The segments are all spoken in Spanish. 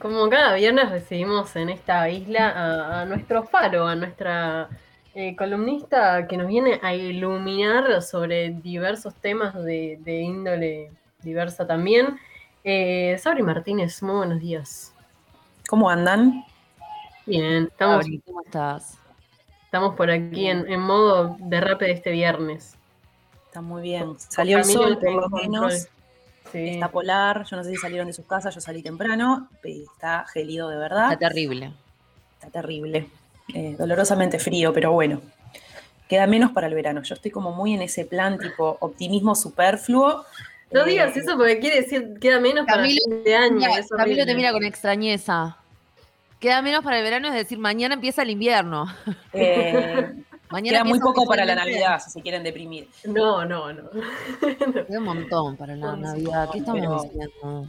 como cada viernes recibimos en esta isla a, nuestro faro, a nuestra eh, columnista que nos viene a iluminar sobre diversos temas de, índole diversa también. Eh, Sabri Martínez, muy buenos días. ¿Cómo andan? Bien, estamos, ¿cómo estás? Estamos por aquí en, en modo derrape de este viernes. Está muy bien. Salió el sol, por lo menos. Está polar. Yo no sé si salieron de sus casas. Yo salí temprano. Está gélido de verdad. Está terrible. Está terrible. Eh, dolorosamente frío, pero bueno. Queda menos para el verano. Yo estoy como muy en ese plan, tipo optimismo superfluo. No eh, digas eso porque quiere decir queda menos para el año. Camilo te mira con extrañeza. Queda menos para el verano, es decir, mañana empieza el invierno. Eh, Queda muy poco para la Navidad, si se quieren deprimir. No, no, no. Queda un montón para la Navidad. ¿Qué estamos haciendo?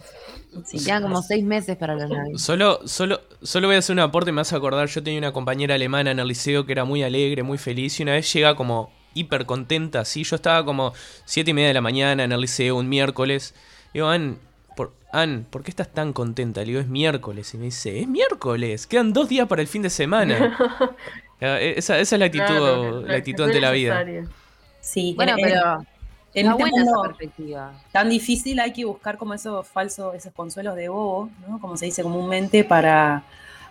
quedan como seis meses para la Navidad. Solo, solo, solo voy a hacer un aporte, me vas a acordar, yo tenía una compañera alemana en el liceo que era muy alegre, muy feliz, y una vez llega como hiper contenta, así. Yo estaba como siete y media de la mañana en el liceo un miércoles. Digo, Ann, por, Ann, ¿por qué estás tan contenta? Le digo, es miércoles. Y me dice, es miércoles, quedan dos días para el fin de semana. E, esa, esa, es la actitud, la actitud ante la vida. Sí, bueno, pero en este mundo perspectiva. tan difícil hay que buscar como esos falsos, esos consuelos de bobo, ¿no? como se dice comúnmente, para,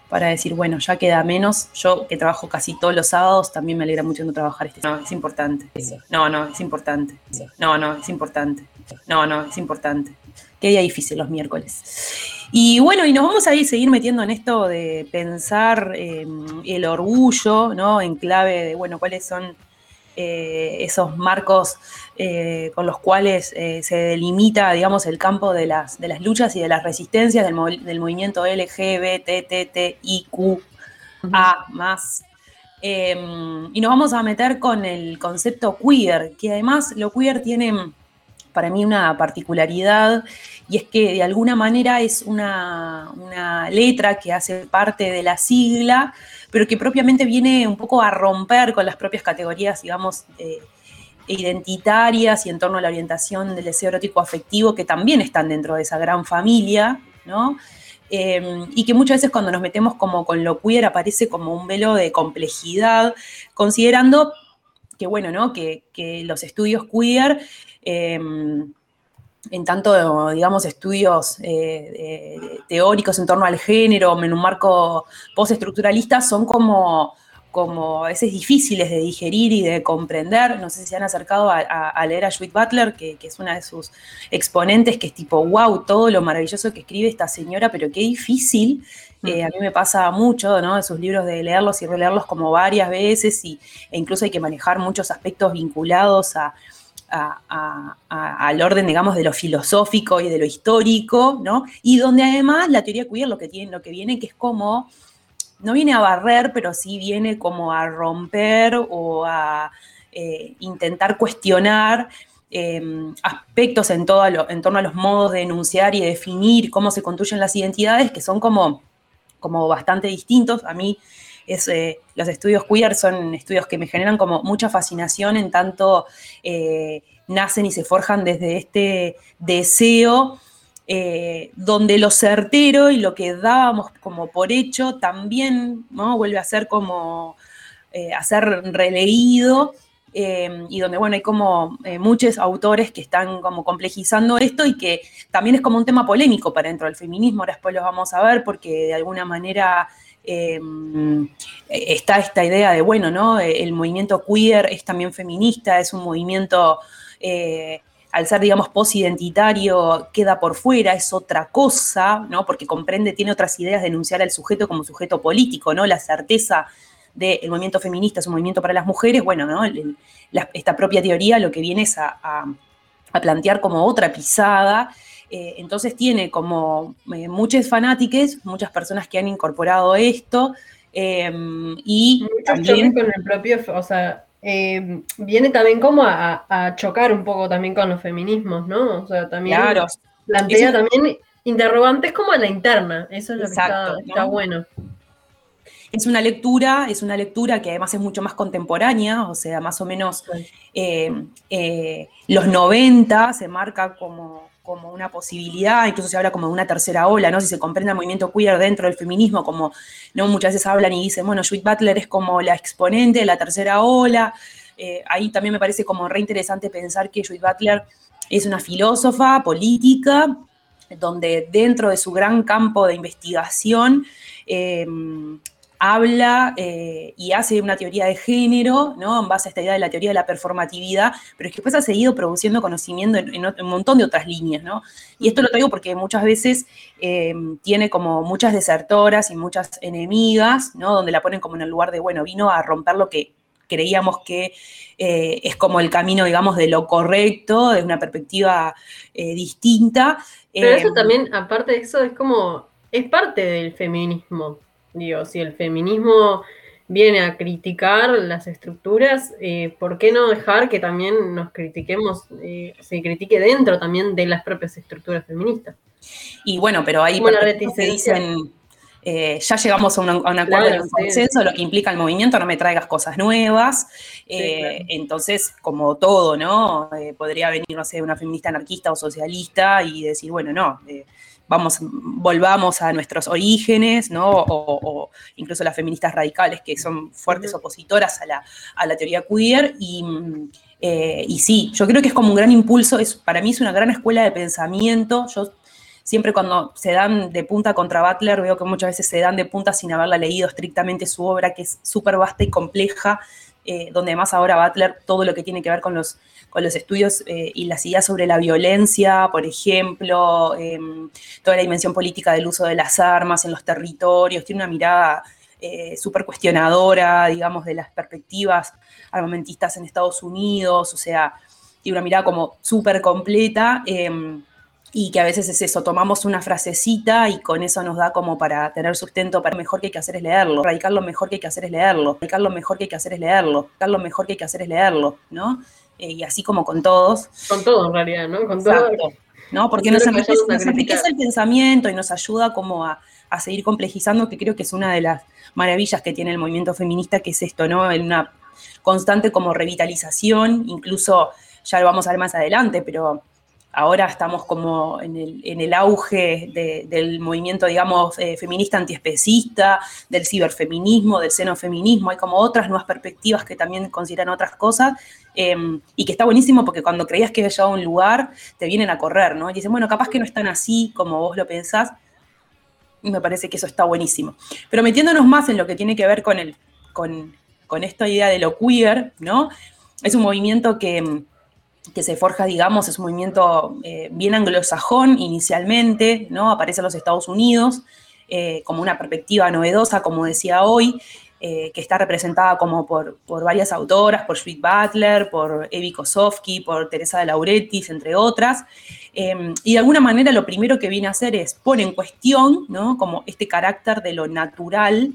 para decir, bueno, ya queda menos. Yo que trabajo casi todos los sábados, también me alegra mucho no trabajar este No, es importante. No, no, es importante. No, no, es importante. No, no, es importante. Qué día difícil los miércoles. Y bueno, y nos vamos a ir seguir metiendo en esto de pensar eh, el orgullo, ¿no? En clave de, bueno, cuáles son eh, esos marcos eh, con los cuales se delimita, digamos, el campo de las, de las luchas y de las resistencias del, movimiento LGBTTIQA más. y nos vamos a meter con el concepto queer, que además lo queer tiene para mí una particularidad y es que de alguna manera es una, letra que hace parte de la sigla, pero que propiamente viene un poco a romper con las propias categorías, digamos, eh, identitarias y en torno a la orientación del deseo erótico afectivo, que también están dentro de esa gran familia, ¿no? Em, y que muchas veces cuando nos metemos como con lo queer aparece como un velo de complejidad, considerando que, bueno, ¿no? Que, que los estudios queer em, en tanto, digamos, estudios eh, teóricos en torno al género, en un marco postestructuralista, son como, como a veces difíciles de digerir y de comprender. No sé si se han acercado a, leer a Judith Butler, que, es una de sus exponentes, que es tipo, wow, todo lo maravilloso que escribe esta señora, pero qué difícil. Eh, a mí me pasa mucho, ¿no? De sus libros de leerlos y releerlos como varias veces y, e incluso hay que manejar muchos aspectos vinculados a, al orden, digamos, de lo filosófico y de lo histórico, ¿no? Y donde además la teoría queer lo que, tiene, lo que viene, que es como, no viene a barrer, pero sí viene como a romper o a eh, intentar cuestionar em, aspectos en, todo en torno a los modos de enunciar y definir cómo se construyen las identidades, que son como, como bastante distintos. A mí eh, los estudios queer son estudios que me generan como mucha fascinación en tanto eh, nacen y se forjan desde este deseo eh, donde lo certero y lo que dábamos como por hecho también ¿no? vuelve a ser como ser releído y donde, bueno, hay como muchos autores que están como complejizando esto y que también es como un tema polémico para dentro del feminismo, ahora después lo vamos a ver porque de alguna manera está esta idea de, bueno, ¿no? El movimiento queer es también feminista, es un movimiento, eh, al ser, digamos, posidentitario, queda por fuera, es otra cosa, ¿no? Porque comprende, tiene otras ideas de enunciar al sujeto como sujeto político, ¿no? La certeza del movimiento feminista es un movimiento para las mujeres, bueno, ¿no? esta propia teoría lo que viene es a plantear como otra pisada eh, entonces tiene como eh, muchas fanáticas, muchas personas que han incorporado esto. Em, y también con el propio, o sea, em, viene también como a, chocar un poco también con los feminismos, ¿no? O sea, también claro. plantea también interrogantes como a la interna, eso es lo que está, bueno. Es una lectura, es una lectura que además es mucho más contemporánea, o sea, más o menos eh, los 90 se marca como como una posibilidad, incluso se habla como de una tercera ola, ¿no? Si se comprende el movimiento queer dentro del feminismo, como ¿no? muchas veces hablan y dicen, bueno, Judith Butler es como la exponente de la tercera ola. Eh, ahí también me parece como re interesante pensar que Judith Butler es una filósofa política, donde dentro de su gran campo de investigación eh, habla eh, y hace una teoría de género, ¿no? En base a esta idea de la teoría de la performatividad, pero es que después ha seguido produciendo conocimiento en, un montón de otras líneas, ¿no? Y esto lo traigo porque muchas veces eh, tiene como muchas desertoras y muchas enemigas, ¿no? Donde la ponen como en el lugar de, bueno, vino a romper lo que creíamos que eh, es como el camino, digamos, de lo correcto, de una perspectiva distinta. Pero eso también, aparte de eso, es como, es parte del feminismo. Digo, si el feminismo viene a criticar las estructuras, eh, ¿por qué no dejar que también nos critiquemos, eh, se critique dentro también de las propias estructuras feministas? Y bueno, pero ahí se dicen, eh, ya llegamos a, un acuerdo, un consenso, lo que implica el movimiento, no me traigas cosas nuevas. Entonces, como todo, ¿no? podría venir, no sé, una feminista anarquista o socialista y decir, bueno, no vamos, volvamos a nuestros orígenes, ¿no? O, incluso las feministas radicales que son fuertes opositoras a la, teoría queer. Eh, y, sí, yo creo que es como un gran impulso, es, para mí es una gran escuela de pensamiento. Yo siempre cuando se dan de punta contra Butler, veo que muchas veces se dan de punta sin haberla leído estrictamente su obra, que es súper vasta y compleja, eh, donde además ahora Butler, todo lo que tiene que ver con los con los estudios eh, y las ideas sobre la violencia, por ejemplo, em, toda la dimensión política del uso de las armas en los territorios, tiene una mirada eh, súper cuestionadora, digamos, de las perspectivas armamentistas en Estados Unidos, o sea, tiene una mirada como súper completa em, y que a veces es eso, tomamos una frasecita y con eso nos da como para tener sustento, para lo mejor que hay que hacer es leerlo, radicar lo mejor que hay que hacer es leerlo, radicar lo mejor que hay que hacer es leerlo, radicar lo mejor que hay que hacer es leerlo, ¿no? Eh, y así como con todos. Con todo en realidad, ¿no? Con todo. ¿no? Porque nos enriquece, el pensamiento y nos ayuda como a, seguir complejizando, que creo que es una de las maravillas que tiene el movimiento feminista, que es esto, ¿no? En una constante como revitalización, incluso ya lo vamos a ver más adelante, pero ahora estamos como en el, auge del movimiento, digamos, eh, feminista antiespecista, del ciberfeminismo, del xenofeminismo, hay como otras nuevas perspectivas que también consideran otras cosas, em, y que está buenísimo porque cuando creías que había llegado a un lugar, te vienen a correr, ¿no? Y dicen, bueno, capaz que no están así como vos lo pensás, y me parece que eso está buenísimo. Pero metiéndonos más en lo que tiene que ver con, el, con, con esta idea de lo queer, ¿no? Es un movimiento que em, que se forja, digamos, es un movimiento eh, bien anglosajón inicialmente, ¿no? Aparece en los Estados Unidos eh, como una perspectiva novedosa, como decía hoy, eh, que está representada como por, varias autoras, por Judith Butler, por Evi Kosofsky, por Teresa de Lauretis, entre otras. y de alguna manera lo primero que viene a hacer es poner en cuestión, ¿no? Como este carácter de lo natural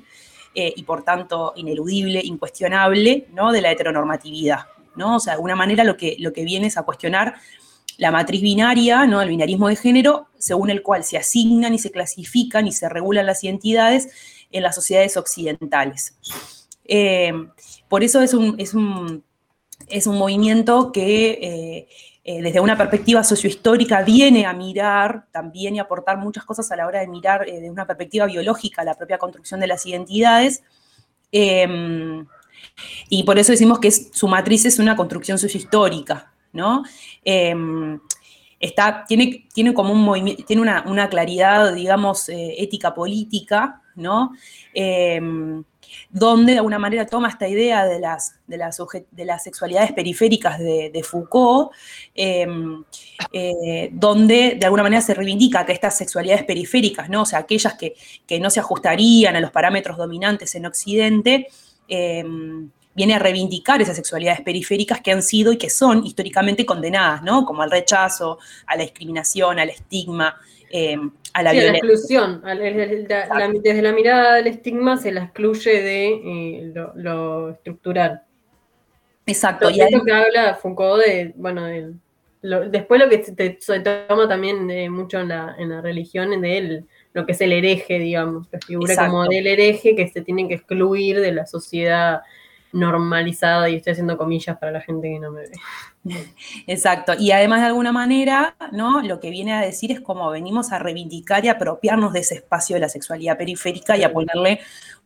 y por tanto ineludible, incuestionable, ¿no? De la heteronormatividad, ¿no? O sea, de alguna manera lo que, lo que viene es a cuestionar la matriz binaria, ¿no? El binarismo de género, según el cual se asignan y se clasifican y se regulan las identidades en las sociedades occidentales. Eh, por eso es un, es un, movimiento que eh, eh, desde una perspectiva sociohistórica viene a mirar también y aportar muchas cosas a la hora de mirar desde una perspectiva biológica la propia construcción de las identidades. Y por eso decimos que su matriz es una construcción sociohistórica, ¿no? Em, está, tiene, tiene como un movimiento, tiene una, claridad, digamos, eh, ética política, ¿no? Em, donde de alguna manera toma esta idea de las, de las, de las sexualidades periféricas de, Foucault, em, eh, donde de alguna manera se reivindica que estas sexualidades periféricas, ¿no? o sea, aquellas que, que no se ajustarían a los parámetros dominantes en Occidente, Em, viene a reivindicar esas sexualidades periféricas que han sido y que son históricamente condenadas, ¿no? Como al rechazo, a la discriminación, al estigma, em, a la violencia. A la exclusión. desde la mirada del estigma se la excluye de eh, lo, estructural. Exacto. y esto que habla Foucault de, bueno, después lo que se, toma también eh, mucho en la, en la religión de él lo que es el hereje, digamos, la figura como del hereje que se tiene que excluir de la sociedad normalizada, y estoy haciendo comillas para la gente que no me ve. Exacto. Y además, de alguna manera, ¿no? Lo que viene a decir es como venimos a reivindicar y apropiarnos de ese espacio de la sexualidad periférica y a ponerle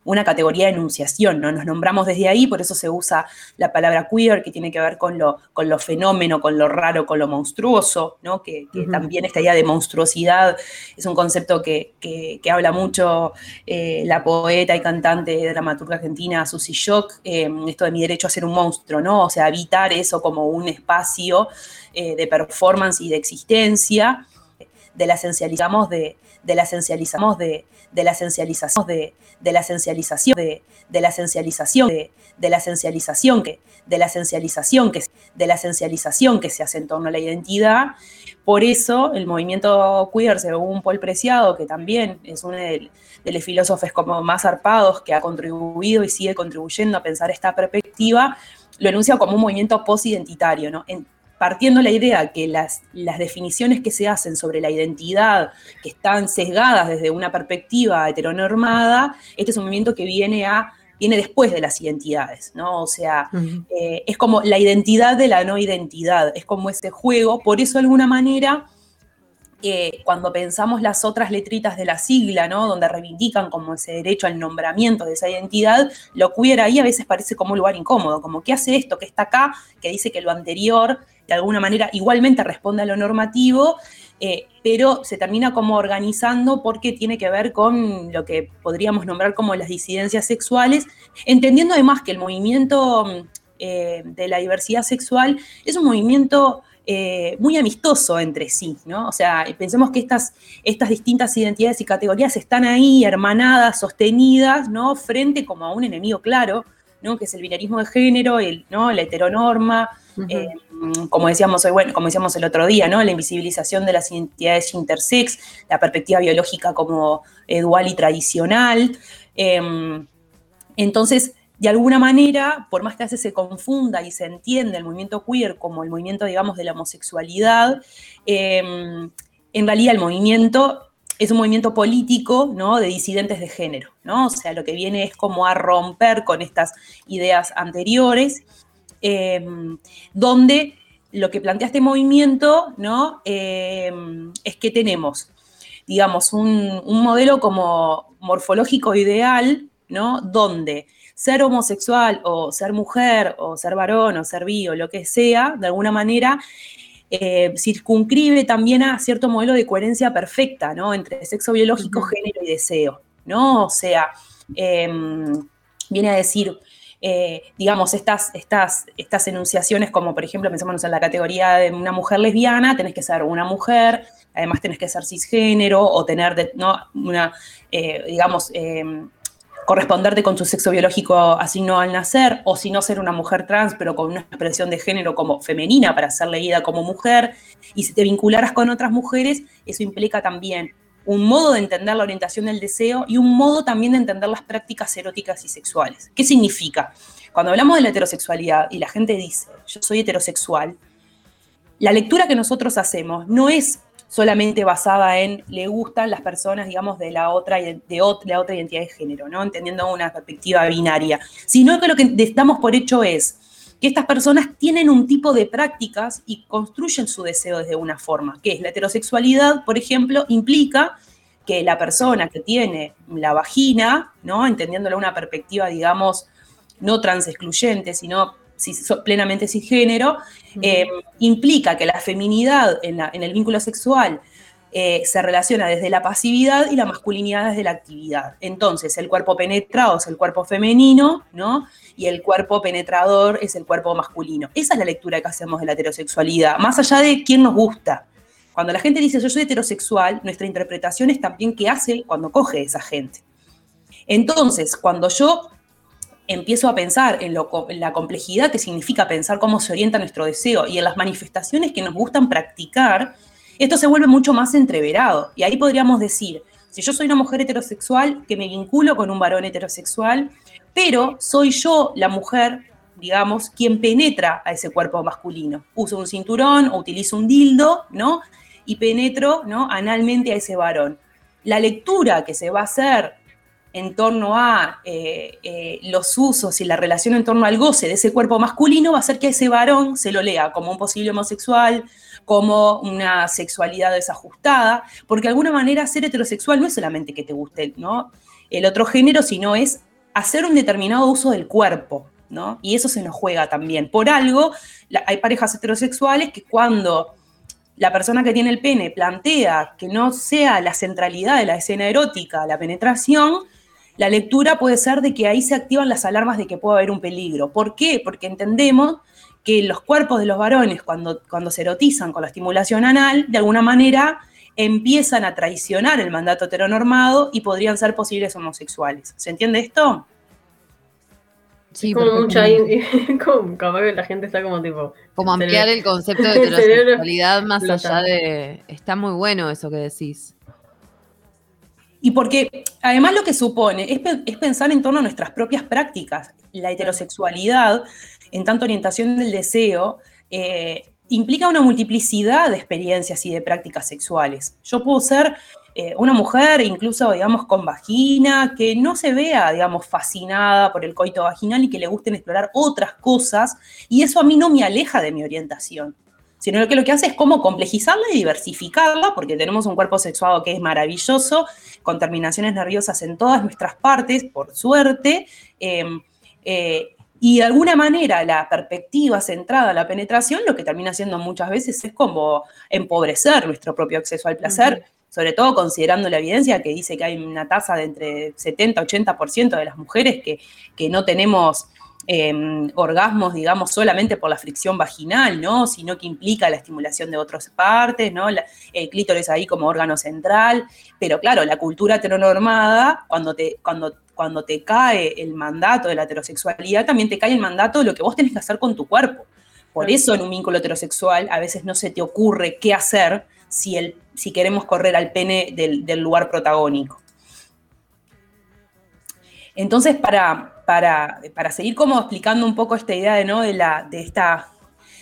una categoría de enunciación, ¿no? Nos nombramos desde ahí, por eso se usa la palabra queer, que tiene que ver con lo, con lo fenómeno, con lo raro, con lo monstruoso, ¿no? Que, también esta idea de monstruosidad es un concepto que, habla mucho eh, la poeta y cantante dramaturga argentina Susy Shock, eh, esto de mi derecho a ser un monstruo, ¿no? O sea, habitar eso como un espacio eh, de performance y de existencia, de la esencializamos de, de la esencializamos de, de la esencialización de, de la esencialización de, de la esencialización de, de la esencialización que de la esencialización que de la esencialización que se hace en torno a la identidad. Por eso el movimiento queer, según Paul Preciado, que también es uno de, los filósofos como más zarpados que ha contribuido y sigue contribuyendo a pensar esta perspectiva, lo enuncia como un movimiento posidentitario, ¿no? Partiendo la idea que las, las, definiciones que se hacen sobre la identidad, que están sesgadas desde una perspectiva heteronormada, este es un movimiento que viene, a, viene después de las identidades, ¿no? O sea, eh, es como la identidad de la no identidad, es como ese juego, por eso de alguna manera cuando pensamos las otras letritas de la sigla, ¿no? Donde reivindican como ese derecho al nombramiento de esa identidad, lo queer ahí a veces parece como un lugar incómodo, como que hace esto que está acá, que dice que lo anterior de alguna manera igualmente responde a lo normativo, eh, pero se termina como organizando porque tiene que ver con lo que podríamos nombrar como las disidencias sexuales, entendiendo además que el movimiento eh, de la diversidad sexual es un movimiento eh, muy amistoso entre sí, ¿no? O sea, pensemos que estas, estas distintas identidades y categorías están ahí hermanadas, sostenidas, ¿no? Frente como a un enemigo claro, ¿no? Que es el binarismo de género, el, ¿no? la heteronorma, eh, como, decíamos bueno, como decíamos el otro día, ¿no? La invisibilización de las identidades intersex, la perspectiva biológica como eh, dual y tradicional. Em, entonces, de alguna manera, por más que a se confunda y se entiende el movimiento queer como el movimiento, digamos, de la homosexualidad, em, en realidad el movimiento es un movimiento político, ¿no? De disidentes de género, ¿no? O sea, lo que viene es como a romper con estas ideas anteriores, em, donde lo que plantea este movimiento, ¿no? Em, es que tenemos, digamos, un, un modelo como morfológico ideal, ¿no? Donde ser homosexual o ser mujer o ser varón o ser bi o lo que sea, de alguna manera, eh, circunscribe también a cierto modelo de coherencia perfecta, ¿no? Entre sexo biológico, género y deseo, ¿no? O sea, em, viene a decir, eh, digamos, estas, estas, estas enunciaciones como, por ejemplo, pensamos en la categoría de una mujer lesbiana, tenés que ser una mujer, además tenés que ser cisgénero o tener, ¿no? Una, eh, digamos, em, corresponderte con tu sexo biológico asignado al nacer, o si no ser una mujer trans, pero con una expresión de género como femenina para ser leída como mujer, y si te vincularas con otras mujeres, eso implica también un modo de entender la orientación del deseo y un modo también de entender las prácticas eróticas y sexuales. ¿Qué significa? Cuando hablamos de la heterosexualidad y la gente dice, yo soy heterosexual, la lectura que nosotros hacemos no es solamente basada en le gustan las personas, digamos, de la otra, de la otra identidad de género, ¿no? Entendiendo una perspectiva binaria, sino que lo que damos por hecho es que estas personas tienen un tipo de prácticas y construyen su deseo desde una forma, que es la heterosexualidad, por ejemplo, implica que la persona que tiene la vagina, ¿no? Entendiéndolo una perspectiva, digamos, no trans excluyente, sino plenamente cisgénero, eh, implica que la feminidad en, el vínculo sexual eh, se relaciona desde la pasividad y la masculinidad desde la actividad. Entonces, el cuerpo penetrado es el cuerpo femenino, ¿no? Y el cuerpo penetrador es el cuerpo masculino. Esa es la lectura que hacemos de la heterosexualidad, más allá de quién nos gusta. Cuando la gente dice yo soy heterosexual, nuestra interpretación es también qué hace cuando coge esa gente. Entonces, cuando yo empiezo a pensar en, la complejidad que significa pensar cómo se orienta nuestro deseo y en las manifestaciones que nos gustan practicar, esto se vuelve mucho más entreverado. Y ahí podríamos decir, si yo soy una mujer heterosexual que me vinculo con un varón heterosexual, pero soy yo la mujer, digamos, quien penetra a ese cuerpo masculino. Uso un cinturón o utilizo un dildo, ¿no? Y penetro, ¿no? Analmente a ese varón. La lectura que se va a hacer en torno a eh, eh, los usos y la relación en torno al goce de ese cuerpo masculino va a hacer que ese varón se lo lea como un posible homosexual, como una sexualidad desajustada, porque de alguna manera ser heterosexual no es solamente que te guste ¿no? el otro género, sino es hacer un determinado uso del cuerpo, ¿no? Y eso se nos juega también. Por algo, hay parejas heterosexuales que cuando la persona que tiene el pene plantea que no sea la centralidad de la escena erótica la penetración, la lectura puede ser de que ahí se activan las alarmas de que puede haber un peligro. ¿Por qué? Porque entendemos que los cuerpos de los varones, cuando, cuando se erotizan con la estimulación anal, de alguna manera empiezan a traicionar el mandato heteronormado y podrían ser posibles homosexuales. ¿Se entiende esto? Sí, como mucha. Como, capaz que la gente está como tipo. Como ampliar el concepto de heterosexualidad más allá de. Está muy bueno eso que decís. Y porque además lo que supone es, pensar en torno a nuestras propias prácticas. La heterosexualidad, en tanto orientación del deseo, eh, implica una multiplicidad de experiencias y de prácticas sexuales. Yo puedo ser eh, una mujer, incluso, digamos, con vagina, que no se vea, digamos, fascinada por el coito vaginal y que le gusten explorar otras cosas, y eso a mí no me aleja de mi orientación sino que lo que hace es como complejizarla y diversificarla, porque tenemos un cuerpo sexuado que es maravilloso, con terminaciones nerviosas en todas nuestras partes, por suerte, em, eh, y de alguna manera la perspectiva centrada en la penetración lo que termina haciendo muchas veces es como empobrecer nuestro propio acceso al placer, sobre todo considerando la evidencia que dice que hay una tasa de entre 70 y 80% de las mujeres que, que no tenemos Em, orgasmos, digamos, solamente por la fricción vaginal, ¿no? Sino que implica la estimulación de otras partes, ¿no? el clítoris ahí como órgano central. Pero claro, la cultura heteronormada, cuando te, cuando, cuando te cae el mandato de la heterosexualidad, también te cae el mandato de lo que vos tenés que hacer con tu cuerpo. Por eso en un vínculo heterosexual a veces no se te ocurre qué hacer si, el, si queremos correr al pene del, del lugar protagónico. Entonces, para, para, seguir como explicando un poco esta idea de, ¿no? de, la, de, esta,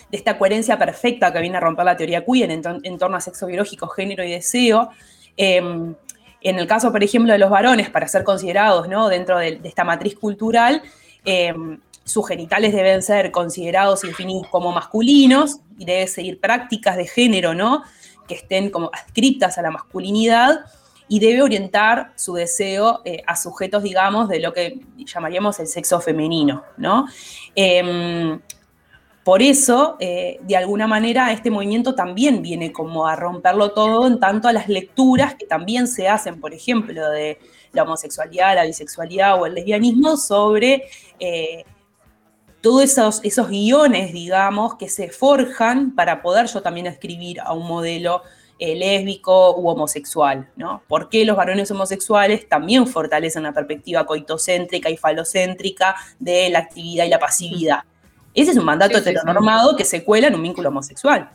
de esta coherencia perfecta que viene a romper la teoría queer en, torno a sexo biológico, género y deseo, em, en el caso, por ejemplo, de los varones, para ser considerados ¿no? dentro de, esta matriz cultural, em, sus genitales deben ser considerados y definidos como masculinos y debe seguir prácticas de género, ¿no? Que estén como adscriptas a la masculinidad y debe orientar su deseo eh, a sujetos, digamos, de lo que llamaríamos el sexo femenino, ¿no? Em, por eso, eh, de alguna manera, este movimiento también viene como a romperlo todo en tanto a las lecturas que también se hacen, por ejemplo, de la homosexualidad, la bisexualidad o el lesbianismo sobre eh, todos esos, esos guiones, digamos, que se forjan para poder yo también escribir a un modelo eh, lésbico u homosexual, ¿no? ¿Por qué los varones homosexuales también fortalecen la perspectiva coitocéntrica y falocéntrica de la actividad y la pasividad? Ese es un mandato heteronormado que se cuela en un vínculo homosexual.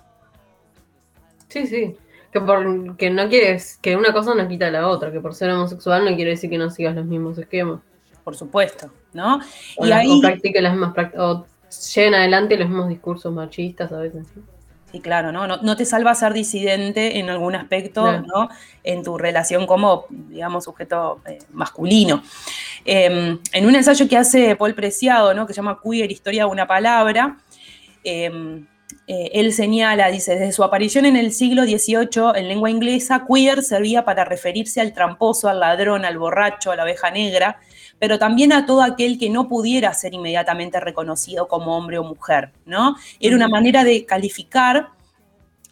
Sí, sí. Que, por, que no quieres, que una cosa no quita la otra, que por ser homosexual no quiere decir que no sigas los mismos esquemas. Por supuesto, ¿no? y ahí, practique las mismas o lleven adelante los mismos discursos machistas a veces. ¿Sí? Claro, ¿no? ¿no? te salva ser disidente en algún aspecto, no. En tu relación como, digamos, sujeto eh, masculino. Em, en un ensayo que hace Paul Preciado, ¿no? Que se llama Queer, Historia de una Palabra, em, eh, él señala, dice, desde su aparición en el siglo XVIII en lengua inglesa, queer servía para referirse al tramposo, al ladrón, al borracho, a la oveja negra, pero también a todo aquel que no pudiera ser inmediatamente reconocido como hombre o mujer, ¿no? Era una manera de calificar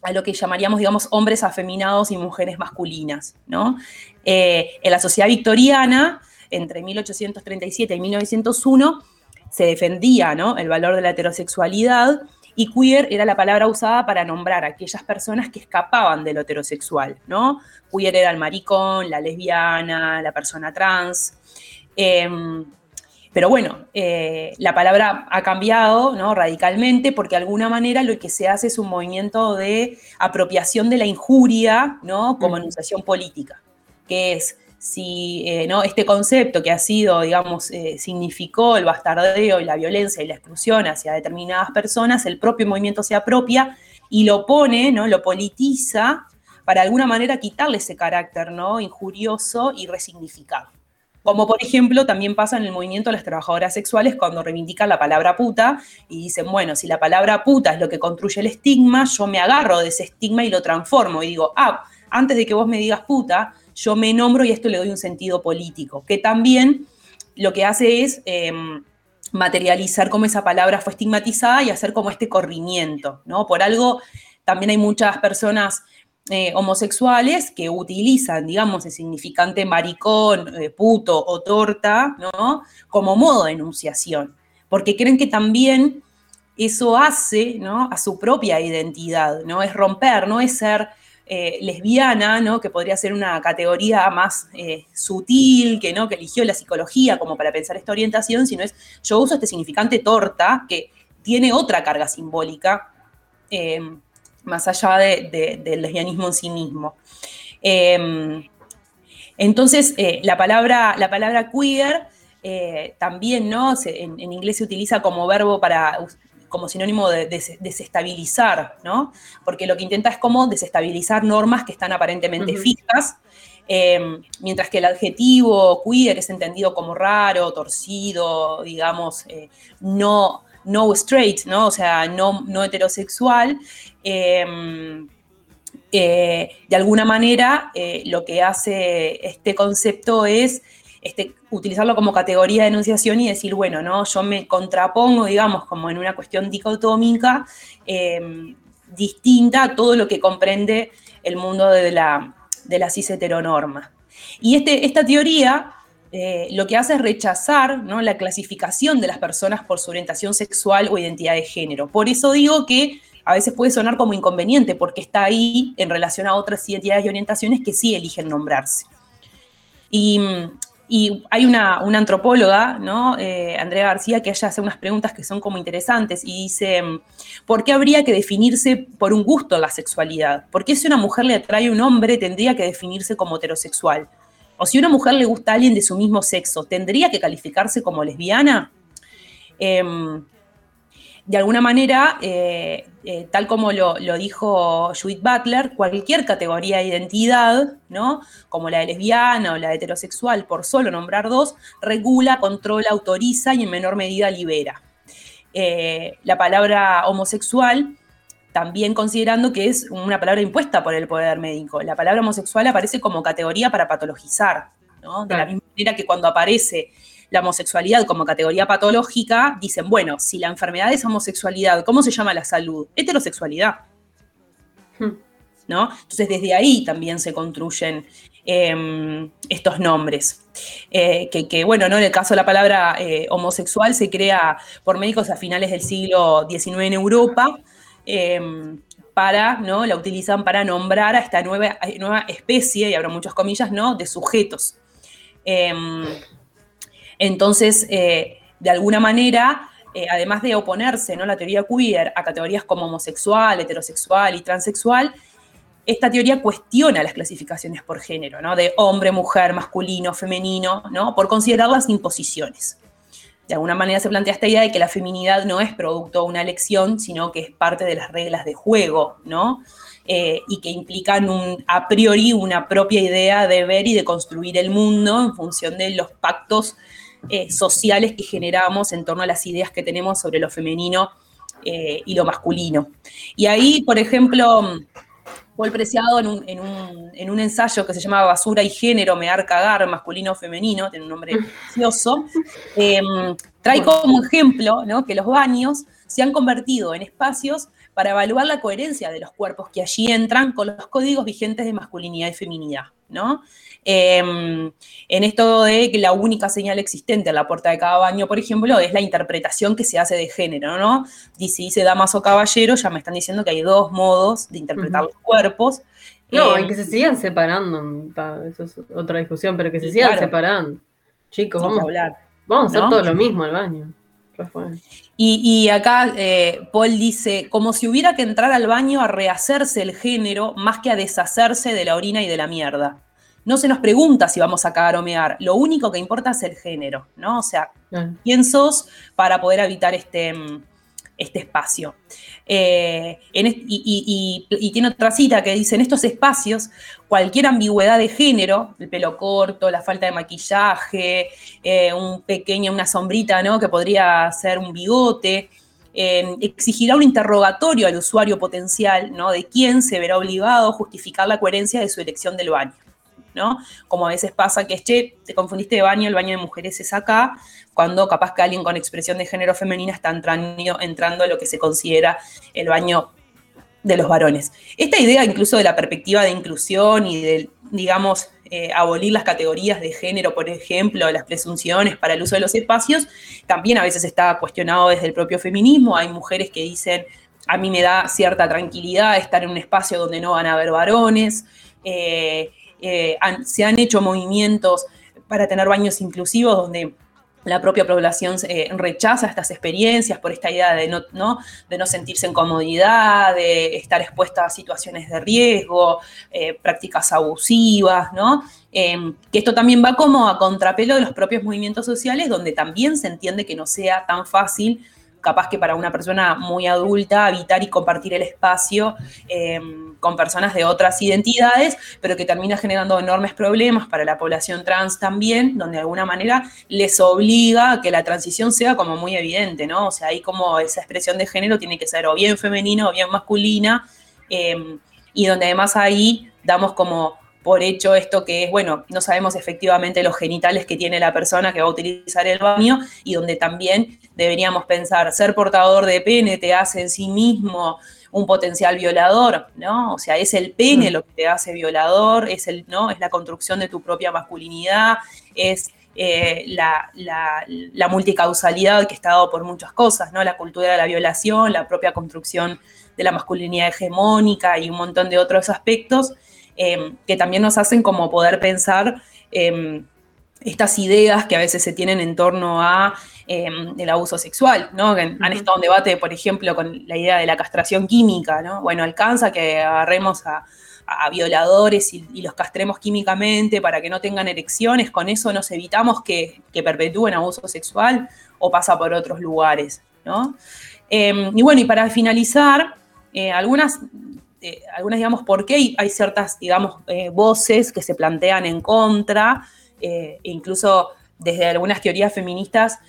a lo que llamaríamos, digamos, hombres afeminados y mujeres masculinas, ¿no? Eh, en la sociedad victoriana, entre 1837 y 1901, se defendía, ¿no? El valor de la heterosexualidad y queer era la palabra usada para nombrar a aquellas personas que escapaban de lo heterosexual, ¿no? Queer era el maricón, la lesbiana, la persona trans. Em, pero bueno, eh, la palabra ha cambiado ¿no? radicalmente porque de alguna manera lo que se hace es un movimiento de apropiación de la injuria ¿no? como enunciación política, que es si eh, ¿no? este concepto que ha sido, digamos, eh, significó el bastardeo y la violencia y la exclusión hacia determinadas personas, el propio movimiento se apropia y lo pone, ¿no? lo politiza para de alguna manera quitarle ese carácter ¿no? injurioso y resignificado. Como por ejemplo también pasa en el movimiento de las trabajadoras sexuales cuando reivindican la palabra puta y dicen, bueno, si la palabra puta es lo que construye el estigma, yo me agarro de ese estigma y lo transformo y digo, ah, antes de que vos me digas puta, yo me nombro y esto le doy un sentido político, que también lo que hace es em, materializar cómo esa palabra fue estigmatizada y hacer como este corrimiento, ¿no? Por algo también hay muchas personas eh, homosexuales que utilizan, digamos, el significante maricón, eh, puto o torta, ¿no? Como modo de enunciación, porque creen que también eso hace, ¿no? A su propia identidad, ¿no? Es romper, no es ser eh, lesbiana, ¿no? Que podría ser una categoría más sutil, que, ¿no? Que eligió la psicología como para pensar esta orientación, sino es, yo uso este significante torta que tiene otra carga simbólica más allá del lesbianismo en sí mismo. Em, entonces, eh, la, palabra, la palabra queer eh, también, ¿no? en, inglés se utiliza como verbo para como sinónimo de, desestabilizar, ¿no? Porque lo que intenta es como desestabilizar normas que están aparentemente fijas, em, mientras que el adjetivo queer es entendido como raro, torcido, digamos, eh, no, no straight, ¿no? O sea, no, no heterosexual, em, de alguna manera eh, lo que hace este concepto es este, utilizarlo como categoría de enunciación y decir, bueno, ¿no? Yo me contrapongo, digamos, como en una cuestión dicotómica, em, distinta a todo lo que comprende el mundo de la, cis heteronorma. Y este, esta teoría eh, lo que hace es rechazar la clasificación de las personas por su orientación sexual o identidad de género. Por eso digo que a veces puede sonar como inconveniente, porque está ahí en relación a otras identidades y orientaciones que sí eligen nombrarse. Y, hay una, antropóloga, ¿no? Eh, Andrea García, que ella hace unas preguntas que son como interesantes y dice, ¿por qué habría que definirse por un gusto la sexualidad? ¿Por qué si una mujer le atrae a un hombre tendría que definirse como heterosexual? o si una mujer le gusta a alguien de su mismo sexo, ¿tendría que calificarse como lesbiana? Em, de alguna manera, eh, eh, tal como lo, dijo Judith Butler, cualquier categoría de identidad, ¿no? como la de lesbiana o la de heterosexual, por solo nombrar dos, regula, controla, autoriza y en menor medida libera. Eh, la palabra homosexual también considerando que es una palabra impuesta por el poder médico. La palabra homosexual aparece como categoría para patologizar, ¿no? De la misma manera que cuando aparece la homosexualidad como categoría patológica, dicen, bueno, si la enfermedad es homosexualidad, ¿cómo se llama la salud? Heterosexualidad. Hmm. ¿No? Entonces desde ahí también se construyen em, estos nombres. Eh, que, bueno, ¿no? en el caso de la palabra eh, homosexual se crea por médicos a finales del siglo XIX en Europa, Em, para, ¿no? La utilizan para nombrar a esta nueva, nueva especie, y abro muchas comillas, ¿no? De sujetos. Entonces, eh, de alguna manera, eh, además de oponerse, ¿no? La teoría queer a categorías como homosexual, heterosexual y transexual, esta teoría cuestiona las clasificaciones por género, ¿no? De hombre, mujer, masculino, femenino, ¿no? Por considerarlas imposiciones de alguna manera se plantea esta idea de que la feminidad no es producto de una elección, sino que es parte de las reglas de juego, ¿no? Eh, y que implican a priori una propia idea de ver y de construir el mundo en función de los pactos eh, sociales que generamos en torno a las ideas que tenemos sobre lo femenino eh, y lo masculino. Y ahí, por ejemplo, Paul Preciado en un, ensayo que se llama Basura y Género, me cagar, masculino o femenino, tiene un nombre precioso, em, trae como ejemplo que los baños se han convertido en espacios para evaluar la coherencia de los cuerpos que allí entran con los códigos vigentes de masculinidad y feminidad. ¿no? Em, en esto de que la única señal existente en la puerta de cada baño, por ejemplo, es la interpretación que se hace de género, ¿no? Y si dice damas o caballeros, ya me están diciendo que hay dos modos de interpretar los cuerpos. No, y em, que se sigan separando, eso es otra discusión, pero que se sigan separando. Chicos, vamos a hablar. Vamos a hacer todo lo mismo al baño. Y, acá eh, Paul dice, como si hubiera que entrar al baño a rehacerse el género más que a deshacerse de la orina y de la mierda. No se nos pregunta si vamos a cagar o mear, lo único que importa es el género, ¿no? O sea, ¿quién sos para poder habitar este, mm, este espacio. Eh, y, tiene otra cita que dice, en estos espacios, cualquier ambigüedad de género, el pelo corto, la falta de maquillaje, eh, un pequeño, una sombrita, ¿no? Que podría ser un bigote, eh, exigirá un interrogatorio al usuario potencial, ¿no? De quién se verá obligado a justificar la coherencia de su elección del baño. ¿No? Como a veces pasa que che, te confundiste de baño, el baño de mujeres es acá, cuando capaz que alguien con expresión de género femenina está entrando, entrando a lo que se considera el baño de los varones. Esta idea incluso de la perspectiva de inclusión y de, digamos, eh, abolir las categorías de género, por ejemplo, las presunciones para el uso de los espacios, también a veces está cuestionado desde el propio feminismo. Hay mujeres que dicen, a mí me da cierta tranquilidad estar en un espacio donde no van a haber varones. Eh, eh, se han hecho movimientos para tener baños inclusivos donde la propia población eh, rechaza estas experiencias por esta idea de no, sentirse en comodidad, de estar expuesta a situaciones de riesgo, eh, prácticas abusivas, ¿no? Em, que esto también va como a contrapelo de los propios movimientos sociales, donde también se entiende que no sea tan fácil capaz que para una persona muy adulta habitar y compartir el espacio em, con personas de otras identidades, pero que termina generando enormes problemas para la población trans también, donde de alguna manera les obliga a que la transición sea como muy evidente, ¿no? O sea, ahí como esa expresión de género tiene que ser o bien femenina o bien masculina, em, y donde además ahí damos como por hecho esto que es, bueno, no sabemos efectivamente los genitales que tiene la persona que va a utilizar el baño y donde también deberíamos pensar, ser portador de pene te hace en sí mismo un potencial violador, ¿no? O sea, es el pene mm. lo que te hace violador, es, el, ¿no? es la construcción de tu propia masculinidad, es eh, la, la, multicausalidad que está dado por muchas cosas, ¿no? La cultura de la violación, la propia construcción de la masculinidad hegemónica y un montón de otros aspectos Em, que también nos hacen como poder pensar em, estas ideas que a veces se tienen en torno a em, el abuso sexual, ¿no? han estado en debate, por ejemplo, con la idea de la castración química, ¿no? Bueno, alcanza que agarremos a, violadores y, los castremos químicamente para que no tengan erecciones, con eso nos evitamos que, perpetúen abuso sexual o pasa por otros lugares, ¿no? y bueno, y para finalizar, eh, algunas eh, algunas, digamos, por qué hay ciertas, digamos, eh, voces que se plantean en contra, eh, e incluso desde algunas teorías feministas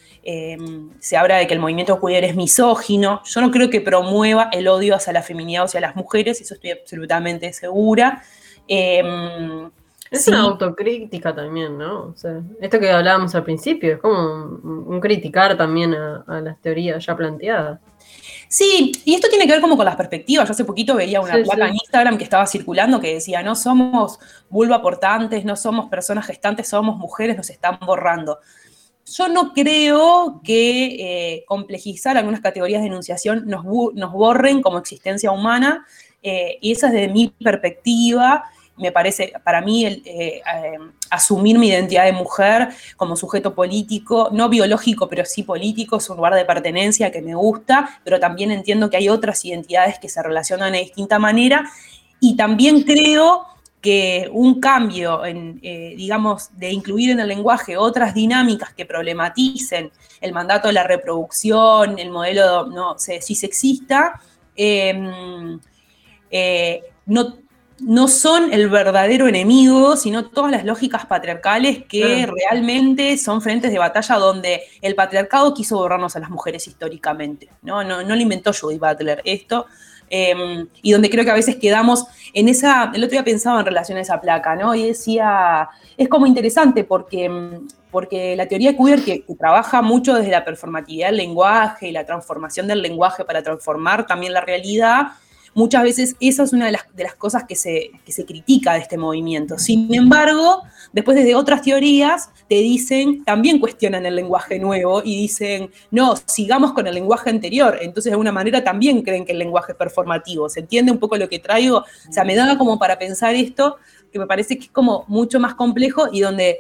se habla de que el movimiento queer es misógino. Yo no creo que promueva el odio hacia la feminidad o hacia las mujeres, eso estoy absolutamente segura. Em, es una autocrítica también, ¿no? O sea, esto que hablábamos al principio, es como un, criticar también a, a, las teorías ya planteadas. Sí, y esto tiene que ver como con las perspectivas. Yo hace poquito veía una placa en Instagram que estaba circulando que decía, no somos vulva portantes, no somos personas gestantes, somos mujeres, nos están borrando. Yo no creo que eh, complejizar algunas categorías de enunciación nos, borren como existencia humana, eh, y esa es de mi perspectiva me parece, para mí, eh, eh, asumir mi identidad de mujer como sujeto político, no biológico, pero sí político, es un lugar de pertenencia que me gusta, pero también entiendo que hay otras identidades que se relacionan de distinta manera. Y también creo que un cambio, en, eh, digamos, de incluir en el lenguaje otras dinámicas que problematicen el mandato de la reproducción, el modelo no sé, si sexista, em, no, no son el verdadero enemigo, sino todas las lógicas patriarcales que realmente son frentes de batalla donde el patriarcado quiso borrarnos a las mujeres históricamente. No, no, no lo inventó Judy Butler esto. Em, y donde creo que a veces quedamos en esa, el otro día pensaba en relación a esa placa, ¿no? Y decía, es como interesante porque, porque la teoría queer que, que trabaja mucho desde la performatividad del lenguaje y la transformación del lenguaje para transformar también la realidad, muchas veces esa es una de las, cosas que se, se, critica de este movimiento. Sin embargo, después desde otras teorías te dicen, también cuestionan el lenguaje nuevo y dicen, no, sigamos con el lenguaje anterior. Entonces, de alguna manera también creen que el lenguaje es performativo. ¿Se entiende un poco lo que traigo? O sea, me da como para pensar esto, que me parece que es como mucho más complejo y donde,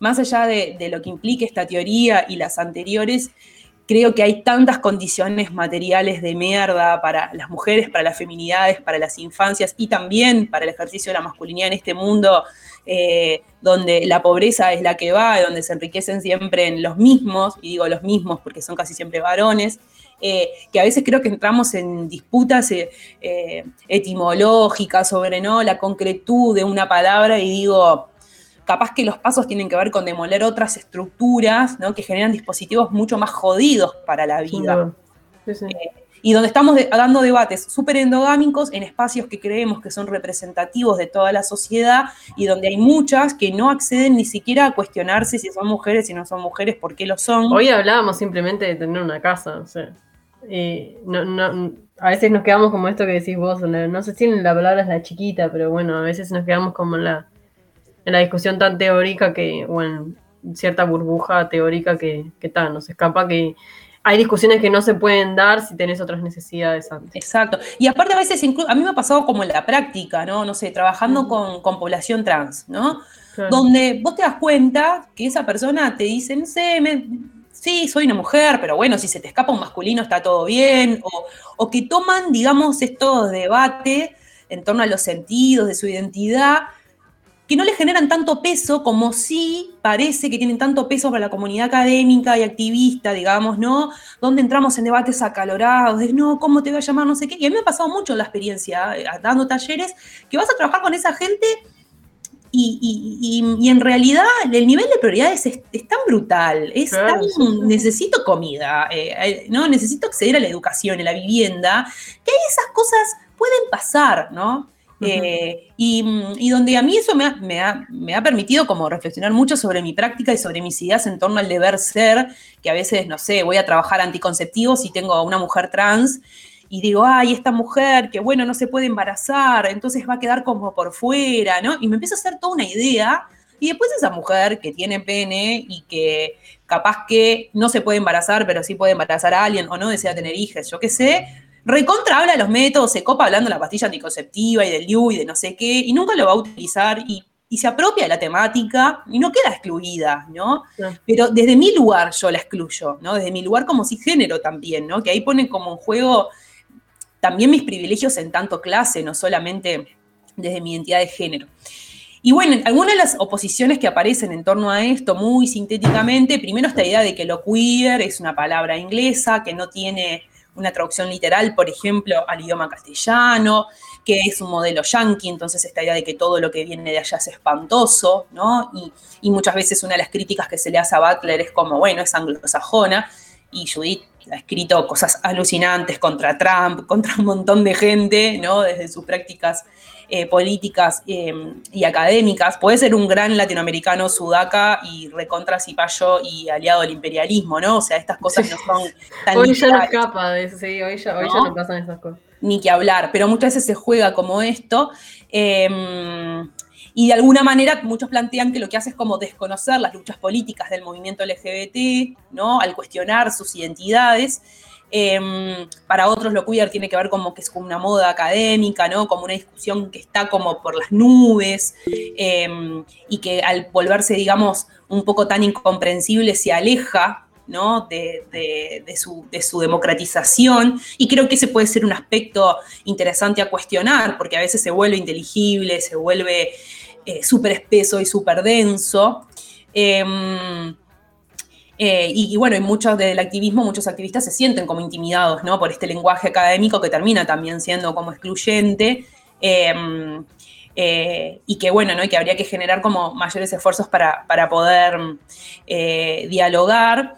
más allá de, de lo que implique esta teoría y las anteriores, creo que hay tantas condiciones materiales de mierda para las mujeres, para las feminidades, para las infancias y también para el ejercicio de la masculinidad en este mundo eh, donde la pobreza es la que va, donde se enriquecen siempre en los mismos, y digo los mismos porque son casi siempre varones, eh, que a veces creo que entramos en disputas eh, etimológicas sobre ¿no? la concretud de una palabra y digo, capaz que los pasos tienen que ver con demoler otras estructuras ¿no? que generan dispositivos mucho más jodidos para la vida. Sí, sí y donde estamos dando debates súper endogámicos en espacios que creemos que son representativos de toda la sociedad y donde hay muchas que no acceden ni siquiera a cuestionarse si son mujeres, si no son mujeres, por qué lo son. Hoy hablábamos simplemente de tener una casa, o sea, a veces nos quedamos como esto que decís vos, no sé si la palabra es la chiquita, pero bueno, a veces nos quedamos como en la, en la discusión tan teórica que, o en cierta burbuja teórica que, que tal, nos escapa que hay discusiones que no se pueden dar si tenés otras necesidades antes. Exacto. Y aparte a veces, a mí me ha pasado como en la práctica, ¿no? No sé, trabajando con, población trans, ¿no? Donde vos te das cuenta que esa persona te dice, no sé, sí, soy una mujer, pero bueno, si se te escapa un masculino está todo bien, o, o que toman, digamos, estos debates en torno a los sentidos de su identidad que no le generan tanto peso como sí parece que tienen tanto peso para la comunidad académica y activista, digamos, ¿no? Donde entramos en debates acalorados, de no, ¿cómo te voy a llamar? No sé qué. Y a mí me ha pasado mucho la experiencia, eh, dando talleres, que vas a trabajar con esa gente y, en realidad el nivel de prioridades es, tan brutal, es tan, necesito comida, eh, eh, ¿no? Necesito acceder a la educación, a la vivienda, que esas cosas pueden pasar, ¿no? Eh, y, donde a mí eso me ha, permitido como reflexionar mucho sobre mi práctica y sobre mis ideas en torno al deber ser, que a veces, no sé, voy a trabajar anticonceptivos y tengo a una mujer trans y digo, ay, esta mujer que bueno, no se puede embarazar, entonces va a quedar como por fuera, ¿no? Y me empiezo a hacer toda una idea. Y después esa mujer que tiene pene y que capaz que no se puede embarazar, pero sí puede embarazar a alguien o no desea tener hijas, yo qué sé, recontra habla de los métodos, se copa hablando de la pastilla anticonceptiva y del LIU y de no sé qué, y nunca lo va a utilizar y, se apropia de la temática y no queda excluida, ¿no? Pero desde mi lugar yo la excluyo, ¿no? Desde mi lugar como cisgénero también, ¿no? Que ahí pone como en juego también mis privilegios en tanto clase, no solamente desde mi identidad de género. Y bueno, algunas de las oposiciones que aparecen en torno a esto, muy sintéticamente, primero esta idea de que lo queer es una palabra inglesa que no tiene una traducción literal, por ejemplo, al idioma castellano, que es un modelo yankee, entonces esta idea de que todo lo que viene de allá es espantoso, ¿no? Y, muchas veces una de las críticas que se le hace a Butler es como, bueno, es anglosajona, y Judith ha escrito cosas alucinantes contra Trump, contra un montón de gente, ¿no? Desde sus prácticas eh, políticas em, y académicas. Puede ser un gran latinoamericano sudaca y recontra cipayo y aliado del imperialismo, ¿no? O sea, estas cosas no son tan Hoy ya no escapa de eso, sí, hoy ya, ¿no? pasan esas cosas. Ni que hablar, pero muchas veces se juega como esto. Em, y de alguna manera muchos plantean que lo que hace es como desconocer las luchas políticas del movimiento LGBT, ¿no? Al cuestionar sus identidades. Em, para otros lo queer tiene que ver como que es como una moda académica, ¿no? Como una discusión que está como por las nubes em, y que al volverse, digamos, un poco tan incomprensible se aleja ¿no? De, su, de, su, democratización. Y creo que ese puede ser un aspecto interesante a cuestionar, porque a veces se vuelve inteligible, se vuelve eh, súper espeso y súper denso. Em, eh, y, bueno, en muchos del activismo, muchos activistas se sienten como intimidados, ¿no? Por este lenguaje académico que termina también siendo como excluyente. Em, eh, y que bueno, ¿no? Y que habría que generar como mayores esfuerzos para, poder eh, dialogar.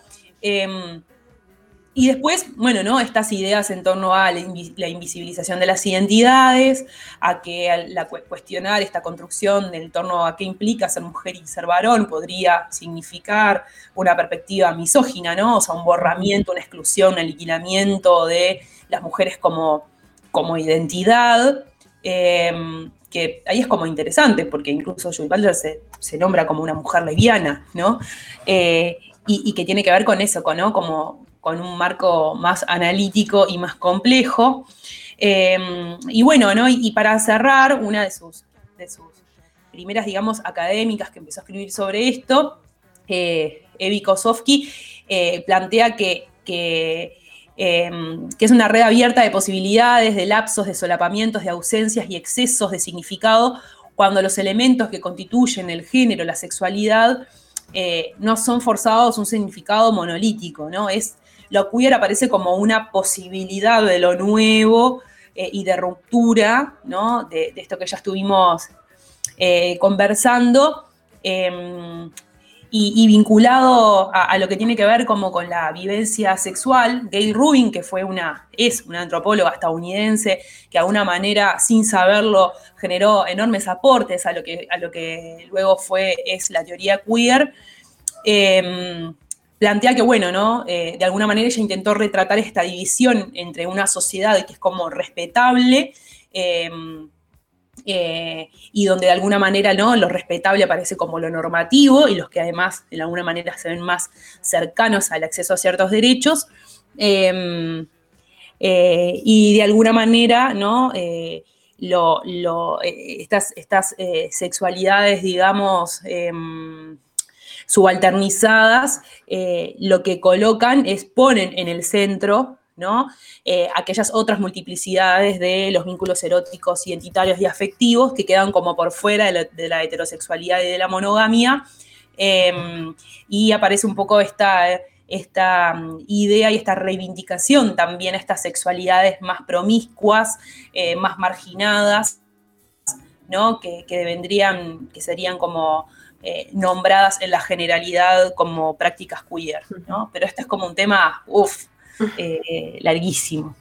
Y después, bueno, ¿no? Estas ideas en torno a la, invisibilización de las identidades, a que la cuestionar esta construcción en torno a qué implica ser mujer y ser varón podría significar una perspectiva misógina, ¿no? O sea, un borramiento, una exclusión, un aniquilamiento de las mujeres como, como identidad. Em, que ahí es como interesante, porque incluso Jules Butler se, nombra como una mujer leviana, ¿no? Eh, y, que tiene que ver con eso, ¿no? Como con un marco más analítico y más complejo. Em, y bueno, ¿no? Y, para cerrar, una de sus, de sus primeras, digamos, académicas que empezó a escribir sobre esto, eh, Evi Kosovsky, eh, plantea que, em, que, es una red abierta de posibilidades, de lapsos, de solapamientos, de ausencias y excesos de significado, cuando los elementos que constituyen el género, la sexualidad, eh, no son forzados un significado monolítico, ¿no? Es lo queer aparece como una posibilidad de lo nuevo eh, y de ruptura, ¿no? De, esto que ya estuvimos eh, conversando. Em, y, vinculado a, lo que tiene que ver como con la vivencia sexual, Gail Rubin, que fue una, es una antropóloga estadounidense, que de alguna manera, sin saberlo, generó enormes aportes a lo que, a lo que luego fue, es la teoría queer, em, plantea que, bueno, ¿no? Eh, de alguna manera ella intentó retratar esta división entre una sociedad que es como respetable, em, eh, y donde de alguna manera ¿no? lo respetable aparece como lo normativo y los que además de alguna manera se ven más cercanos al acceso a ciertos derechos. Em, eh, y de alguna manera, ¿no? Eh, estas, estas sexualidades, digamos, subalternizadas, lo que colocan es ponen en el centro ¿no? Eh, aquellas otras multiplicidades de los vínculos eróticos, identitarios y afectivos que quedan como por fuera de la, heterosexualidad y de la monogamia. Em, y aparece un poco esta, esta mm, idea y esta reivindicación también a estas sexualidades más promiscuas, eh, más marginadas, ¿no? que, que vendrían, que serían como eh, nombradas en la generalidad como prácticas queer, ¿no? Pero esto es como un tema, uff, eh, larguísimo.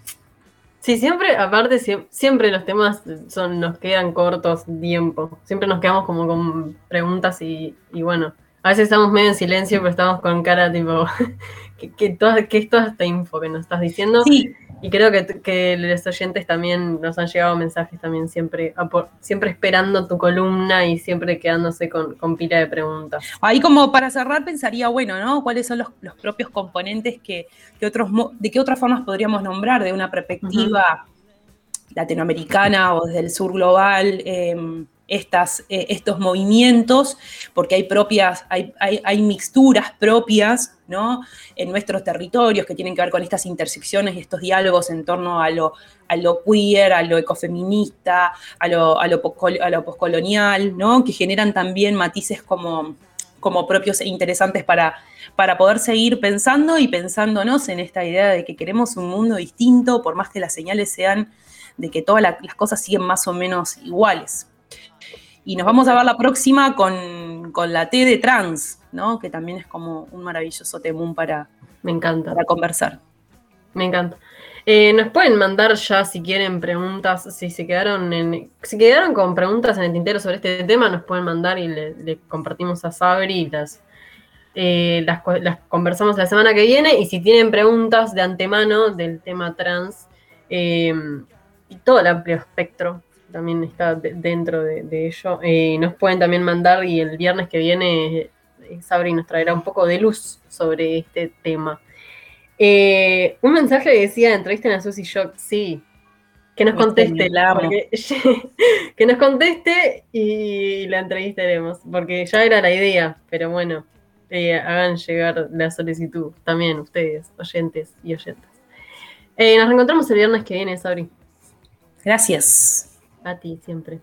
Sí, siempre, aparte, siempre los temas son, nos quedan cortos tiempo. Siempre nos quedamos como con preguntas y, bueno, a veces estamos medio en silencio, pero estamos con cara tipo, ¿qué, es toda esta info que nos estás diciendo? Sí. Y creo que, los oyentes también nos han llegado mensajes también siempre, siempre esperando tu columna y siempre quedándose con, pila de preguntas. Ahí como para cerrar pensaría, bueno, ¿no? ¿Cuáles son los, propios componentes que, otros, de qué otras formas podríamos nombrar de una perspectiva latinoamericana o desde el sur global? Em, estas, eh, estos movimientos, porque hay propias, hay, hay, mixturas propias ¿no? en nuestros territorios que tienen que ver con estas intersecciones y estos diálogos en torno a lo, a lo queer, a lo ecofeminista, a lo, a lo, poscolonial, ¿no? que generan también matices como, como propios e interesantes para, para poder seguir pensando y pensándonos en esta idea de que queremos un mundo distinto, por más que las señales sean de que todas las cosas siguen más o menos iguales. Y nos vamos a ver la próxima con, la T de trans, ¿no? Que también es como un maravilloso temún para, Me encanta. para conversar. Me encanta. Eh, nos pueden mandar ya si quieren preguntas, si se quedaron en, si quedaron con preguntas en el tintero sobre este tema, nos pueden mandar y le, compartimos a Sabri y las, eh, las, conversamos la semana que viene. Y si tienen preguntas de antemano del tema trans eh, y todo el amplio espectro también está dentro de, ello. Eh, nos pueden también mandar y el viernes que viene eh, Sabri nos traerá un poco de luz sobre este tema. Eh, un mensaje que decía, entrevisten a Susy Shock, sí, que nos conteste, la que nos conteste y la entrevistaremos, porque ya era la idea, pero bueno, hagan llegar la solicitud también ustedes, oyentes y oyentas. nos reencontramos el viernes que viene, Sabri. Gracias. A ti siempre.